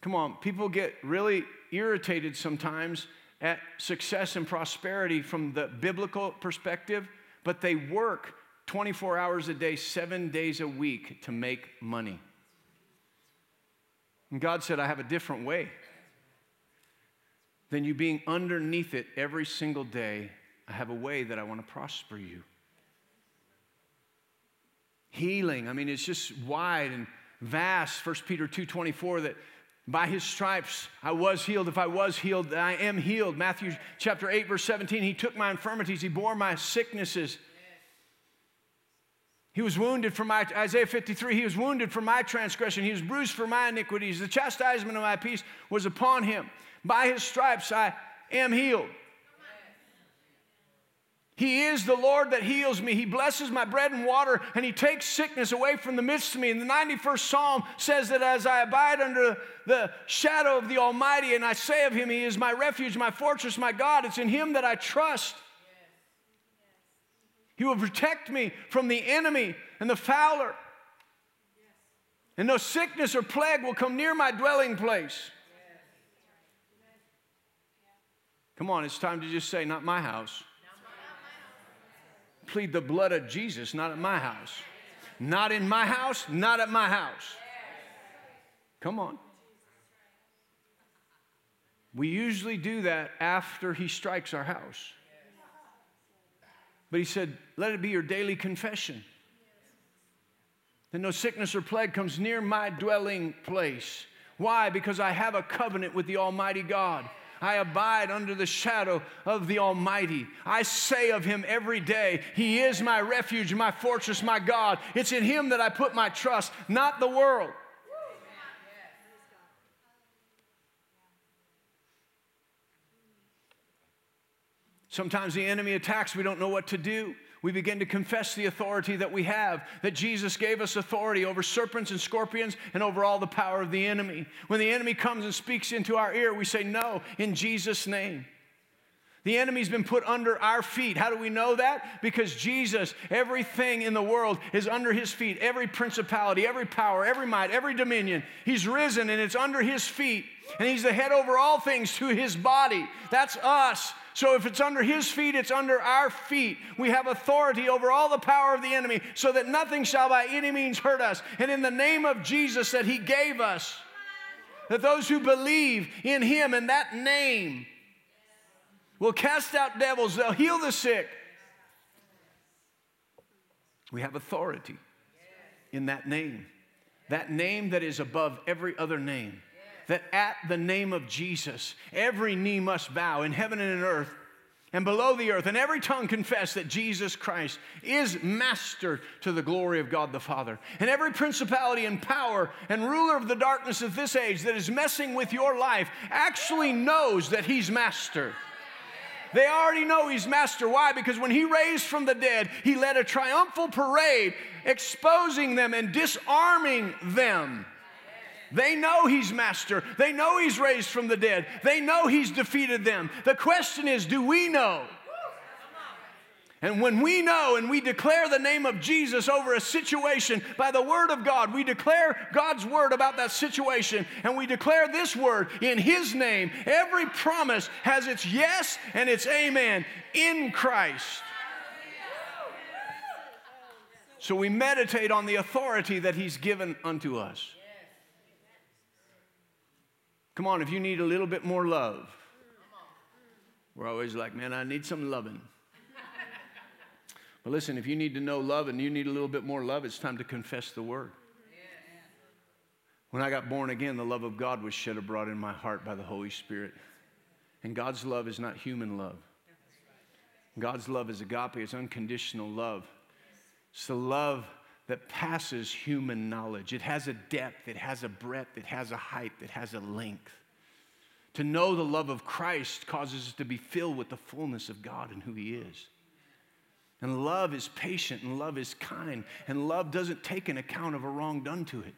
Come on, people get really irritated sometimes at success and prosperity from the biblical perspective, but they work 24 hours a day, seven days a week to make money. And God said, I have a different way than you being underneath it every single day. I have a way that I want to prosper you. Healing, I mean, it's just wide and vast. 1 Peter 2.24 that by his stripes I was healed. If I was healed, I am healed. Matthew chapter 8, verse 17, he took my infirmities, he bore my sicknesses. He was wounded for my, Isaiah 53, he was wounded for my transgression. He was bruised for my iniquities. The chastisement of my peace was upon him. By his stripes I am healed. He is the Lord that heals me. He blesses my bread and water, and He takes sickness away from the midst of me. And the 91st Psalm says that as I abide under the shadow of the Almighty, and I say of Him, He is my refuge, my fortress, my God, it's in Him that I trust. He will protect me from the enemy and the fowler. And no sickness or plague will come near my dwelling place. Come on, it's time to just say, Not my house plead the blood of Jesus, not at my house. Not in my house, not at my house. Come on. We usually do that after he strikes our house. But he said, let it be your daily confession. That no sickness or plague comes near my dwelling place. Why? Because I have a covenant with the Almighty God. I abide under the shadow of the Almighty. I say of Him every day, He is my refuge, my fortress, my God. It's in Him that I put my trust, not the world. Sometimes the enemy attacks, we don't know what to do we begin to confess the authority that we have, that Jesus gave us authority over serpents and scorpions and over all the power of the enemy. When the enemy comes and speaks into our ear, we say, No, in Jesus' name. The enemy's been put under our feet. How do we know that? Because Jesus, everything in the world is under his feet. Every principality, every power, every might, every dominion. He's risen and it's under his feet. And he's the head over all things to his body. That's us. So if it's under his feet, it's under our feet. We have authority over all the power of the enemy so that nothing shall by any means hurt us. And in the name of Jesus that he gave us, that those who believe in him and that name will cast out devils, they'll heal the sick. We have authority in that name. That name that is above every other name that at the name of Jesus, every knee must bow in heaven and in earth and below the earth, and every tongue confess that Jesus Christ is master to the glory of God the Father. And every principality and power and ruler of the darkness of this age that is messing with your life actually knows that he's master. They already know he's master. Why? Because when he raised from the dead, he led a triumphal parade exposing them and disarming them. They know he's master. They know he's raised from the dead. They know he's defeated them. The question is do we know? And when we know and we declare the name of Jesus over a situation by the word of God, we declare God's word about that situation and we declare this word in His name. Every promise has its yes and its amen in Christ. So we meditate on the authority that He's given unto us. Come on, if you need a little bit more love, we're always like, man, I need some loving. But listen, if you need to know love and you need a little bit more love, it's time to confess the word. When I got born again, the love of God was shed abroad in my heart by the Holy Spirit. And God's love is not human love. God's love is agape, it's unconditional love. It's the love that passes human knowledge. It has a depth, it has a breadth, it has a height, it has a length. To know the love of Christ causes us to be filled with the fullness of God and who He is. And love is patient and love is kind, and love doesn't take an account of a wrong done to it.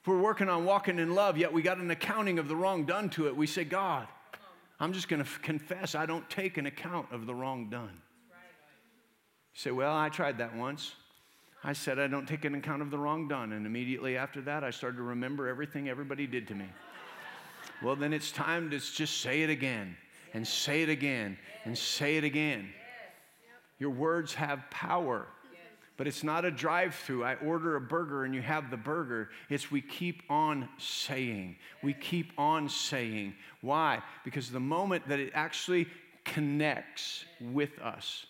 If we're working on walking in love, yet we got an accounting of the wrong done to it, we say, God, I'm just going to confess I don't take an account of the wrong done. You say, Well, I tried that once. I said, I don't take an account of the wrong done. And immediately after that, I started to remember everything everybody did to me. well, then it's time to just say it again and say it again and say it again. Your words have power. But it's not a drive through. I order a burger and you have the burger. It's we keep on saying. We keep on saying. Why? Because the moment that it actually connects with us,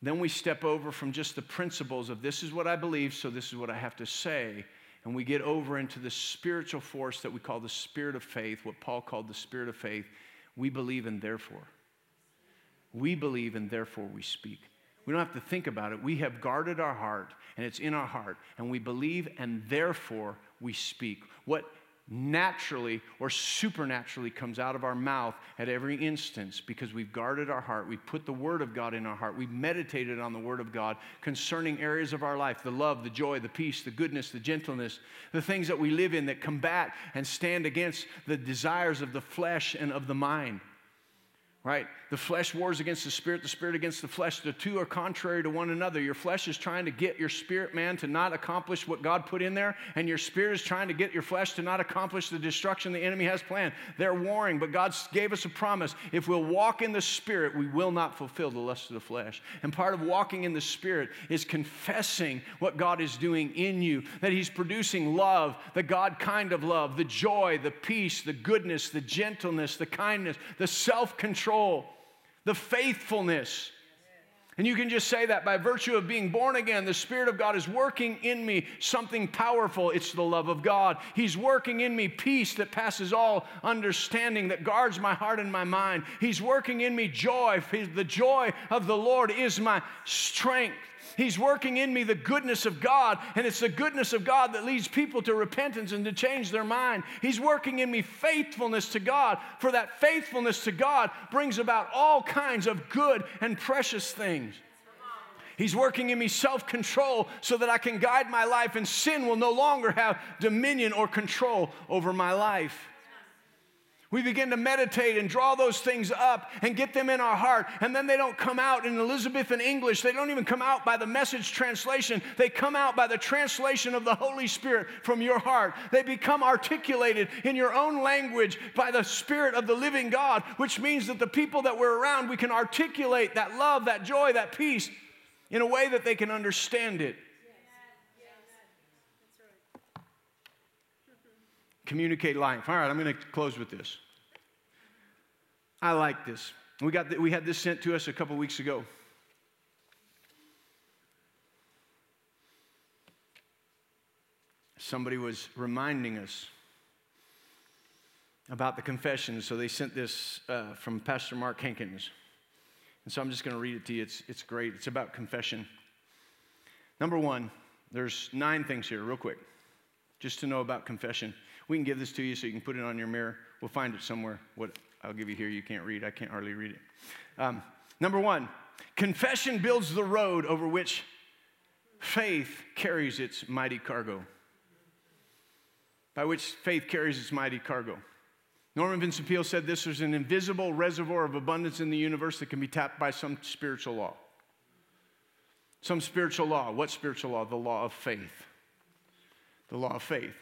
then we step over from just the principles of this is what I believe, so this is what I have to say. And we get over into the spiritual force that we call the spirit of faith, what Paul called the spirit of faith. We believe and therefore. We believe and therefore we speak. We don't have to think about it. We have guarded our heart and it's in our heart. And we believe and therefore we speak. What naturally or supernaturally comes out of our mouth at every instance because we've guarded our heart. We've put the Word of God in our heart. We've meditated on the Word of God concerning areas of our life the love, the joy, the peace, the goodness, the gentleness, the things that we live in that combat and stand against the desires of the flesh and of the mind right? The flesh wars against the spirit, the spirit against the flesh. The two are contrary to one another. Your flesh is trying to get your spirit man to not accomplish what God put in there, and your spirit is trying to get your flesh to not accomplish the destruction the enemy has planned. They're warring, but God gave us a promise. If we'll walk in the spirit, we will not fulfill the lust of the flesh. And part of walking in the spirit is confessing what God is doing in you, that He's producing love, the God kind of love, the joy, the peace, the goodness, the gentleness, the kindness, the self control control, the faithfulness. And you can just say that by virtue of being born again, the Spirit of God is working in me something powerful. It's the love of God. He's working in me peace that passes all understanding, that guards my heart and my mind. He's working in me joy. The joy of the Lord is my strength. He's working in me the goodness of God, and it's the goodness of God that leads people to repentance and to change their mind. He's working in me faithfulness to God, for that faithfulness to God brings about all kinds of good and precious things. He's working in me self control so that I can guide my life, and sin will no longer have dominion or control over my life. We begin to meditate and draw those things up and get them in our heart. And then they don't come out in Elizabethan English. They don't even come out by the message translation. They come out by the translation of the Holy Spirit from your heart. They become articulated in your own language by the Spirit of the living God, which means that the people that we're around, we can articulate that love, that joy, that peace in a way that they can understand it. Communicate life. All right, I'm going to close with this. I like this. We, got the, we had this sent to us a couple weeks ago. Somebody was reminding us about the confession, so they sent this uh, from Pastor Mark Hankins. And so I'm just going to read it to you. It's, it's great. It's about confession. Number one, there's nine things here, real quick, just to know about confession. We can give this to you so you can put it on your mirror. We'll find it somewhere. What I'll give you here. You can't read. I can't hardly read it. Um, number one, confession builds the road over which faith carries its mighty cargo. By which faith carries its mighty cargo. Norman Vincent Peale said this there's an invisible reservoir of abundance in the universe that can be tapped by some spiritual law. Some spiritual law. What spiritual law? The law of faith. The law of faith.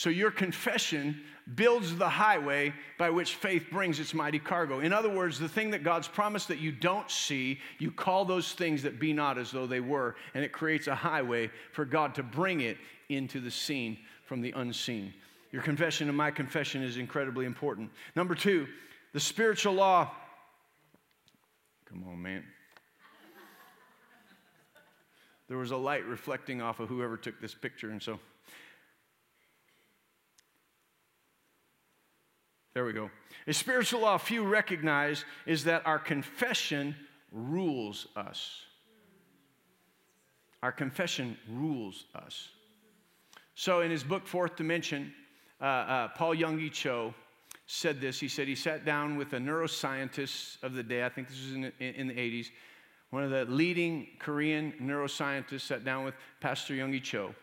So your confession builds the highway by which faith brings its mighty cargo. In other words, the thing that God's promised that you don't see, you call those things that be not as though they were, and it creates a highway for God to bring it into the seen from the unseen. Your confession and my confession is incredibly important. Number two, the spiritual law. Come on, man. There was a light reflecting off of whoever took this picture, and so There we go. A spiritual law few recognize is that our confession rules us. Our confession rules us. So, in his book, Fourth Dimension, uh, uh, Paul Yonggi Cho said this. He said he sat down with a neuroscientist of the day, I think this was in the, in the 80s, one of the leading Korean neuroscientists sat down with Pastor Yonggi Cho.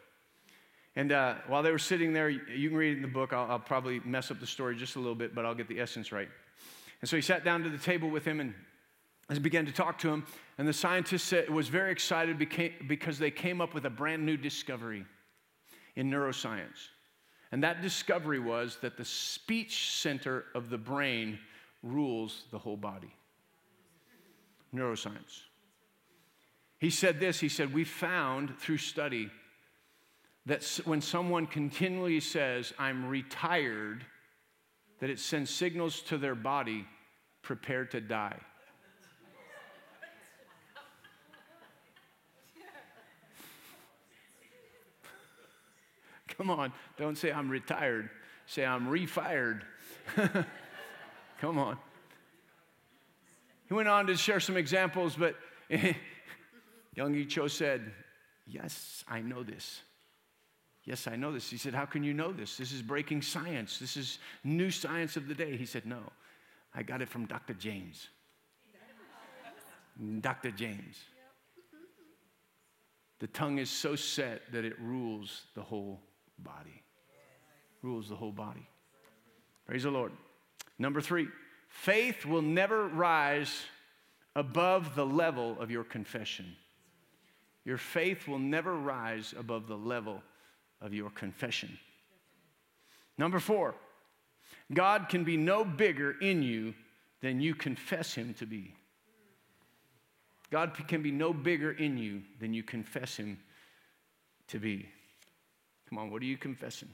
And uh, while they were sitting there, you can read it in the book. I'll, I'll, probably mess up the story just a little bit, but I'll get the essence right. And so he sat down to the table with him and began to talk to him. And the scientist was very excited because they came up with a brand new discovery in neuroscience. And that discovery was that the speech center of the brain rules the whole body. Neuroscience. He said this he said, We found through study that when someone continually says, I'm retired, that it sends signals to their body, prepare to die. Come on, don't say I'm retired. Say I'm refired. Come on. He went on to share some examples, but Yonggi Cho said, Yes, I know this. Yes, I know this. He said, How can you know this? This is breaking science. This is new science of the day. He said, No, I got it from Dr. James. Dr. James. The tongue is so set that it rules the whole body. Rules the whole body. Praise the Lord. Number three, faith will never rise above the level of your confession. Your faith will never rise above the level of your confession. Number four, God can be no bigger in you than you confess Him to be. God can be no bigger in you than you confess Him to be. Come on, what are you confessing?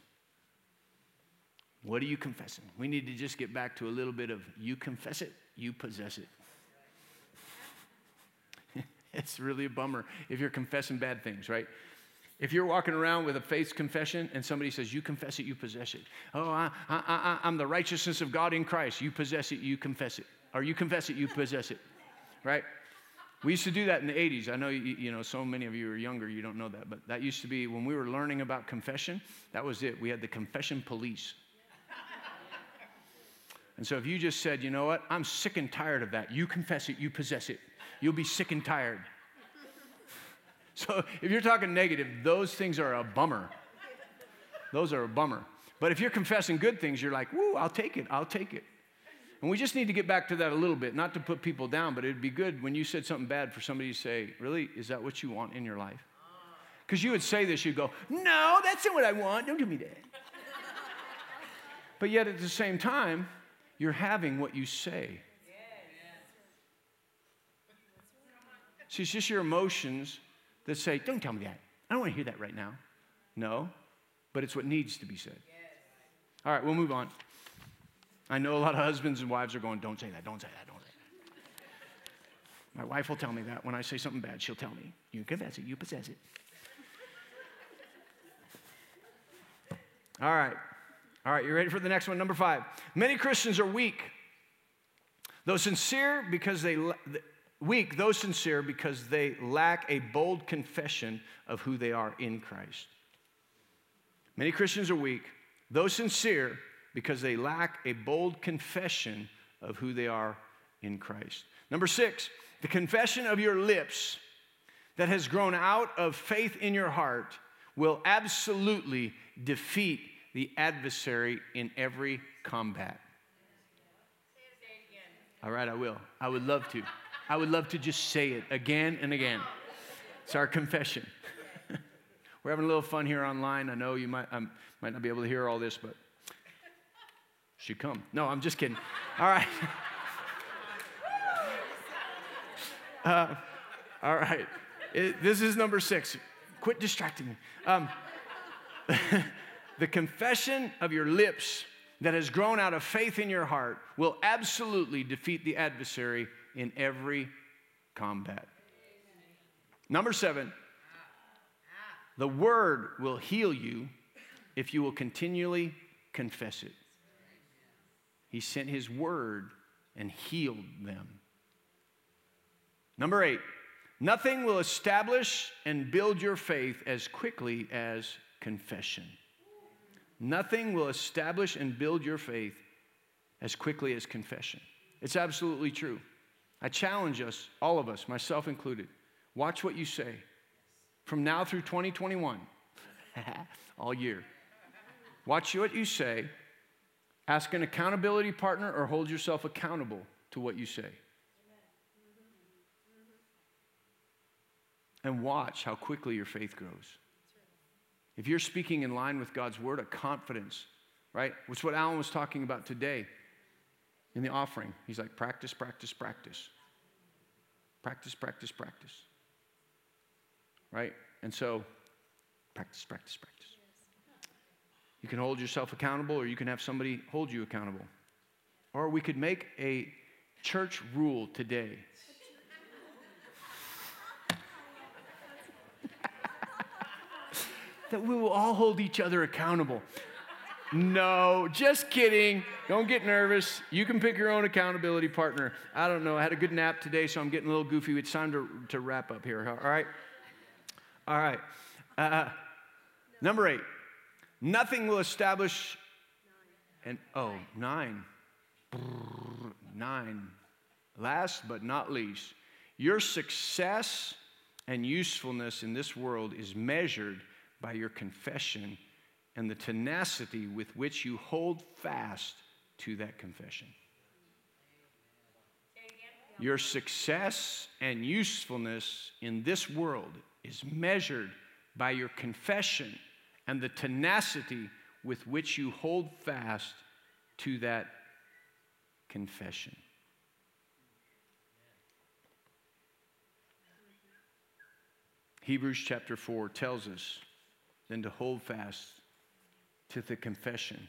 What are you confessing? We need to just get back to a little bit of you confess it, you possess it. it's really a bummer if you're confessing bad things, right? If you're walking around with a faith confession and somebody says, You confess it, you possess it. Oh, I, I, I, am the righteousness of God in Christ. You possess it, you confess it. Or you confess it, you possess it. Right? We used to do that in the 80s. I know, you, you know, so many of you are younger, you don't know that. But that used to be when we were learning about confession, that was it. We had the confession police. And so if you just said, you know what, I'm sick and tired of that, you confess it, you possess it, you'll be sick and tired. So if you're talking negative, those things are a bummer. Those are a bummer. But if you're confessing good things, you're like, woo, I'll take it, I'll take it. And we just need to get back to that a little bit, not to put people down, but it'd be good when you said something bad for somebody to say, Really, is that what you want in your life? Because you would say this, you'd go, No, that's not what I want. Don't do me that. but yet at the same time, you're having what you say. See, it's just your emotions that say, Don't tell me that. I don't want to hear that right now. No, but it's what needs to be said. All right, we'll move on. I know a lot of husbands and wives are going, Don't say that, don't say that, don't say that. My wife will tell me that. When I say something bad, she'll tell me, You confess it, you possess it. All right. All right, you ready for the next one? Number five. Many Christians are weak, though sincere because they, Weak, though sincere, because they lack a bold confession of who they are in Christ. Many Christians are weak, though sincere, because they lack a bold confession of who they are in Christ. Number six, the confession of your lips that has grown out of faith in your heart will absolutely defeat the adversary in every combat. All right, I will. I would love to. I would love to just say it again and again. It's our confession. We're having a little fun here online. I know you might, um, might not be able to hear all this, but she come. No, I'm just kidding. All right. Uh, all right. It, this is number six. Quit distracting me. Um, the confession of your lips that has grown out of faith in your heart will absolutely defeat the adversary in every combat. Number seven, the word will heal you if you will continually confess it. He sent his word and healed them. Number eight, nothing will establish and build your faith as quickly as confession. Nothing will establish and build your faith as quickly as confession. It's absolutely true. I challenge us, all of us, myself included, watch what you say from now through 2021, all year. Watch what you say, ask an accountability partner, or hold yourself accountable to what you say. And watch how quickly your faith grows. If you're speaking in line with God's word, a confidence, right? Which what Alan was talking about today in the offering. He's like, practice, practice, practice. Practice, practice, practice. Right? And so, practice, practice, practice. You can hold yourself accountable, or you can have somebody hold you accountable. Or we could make a church rule today that we will all hold each other accountable. No, just kidding. Don't get nervous. You can pick your own accountability partner. I don't know. I had a good nap today, so I'm getting a little goofy. It's time to, to wrap up here. All right? All right. Uh, number eight nothing will establish, and oh, nine. Nine. Last but not least, your success and usefulness in this world is measured by your confession and the tenacity with which you hold fast to that confession. Your success and usefulness in this world is measured by your confession and the tenacity with which you hold fast to that confession. Hebrews chapter 4 tells us then to hold fast to the confession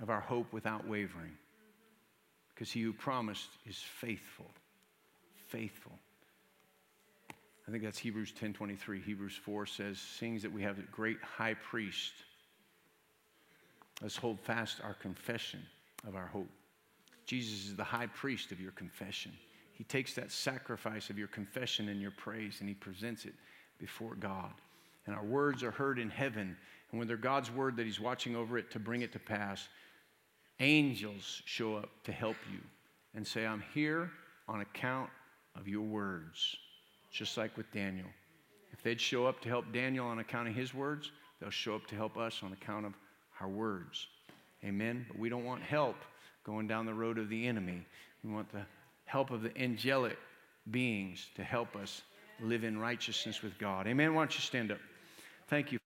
of our hope without wavering. Because he who promised is faithful. Faithful. I think that's Hebrews 10:23. Hebrews 4 says, "Sings that we have a great high priest. Let's hold fast our confession of our hope. Jesus is the high priest of your confession. He takes that sacrifice of your confession and your praise and he presents it before God and our words are heard in heaven. And when they're God's word that He's watching over it to bring it to pass, angels show up to help you and say, I'm here on account of your words, just like with Daniel. If they'd show up to help Daniel on account of his words, they'll show up to help us on account of our words. Amen. But we don't want help going down the road of the enemy. We want the help of the angelic beings to help us live in righteousness with God. Amen. Why don't you stand up? Thank you.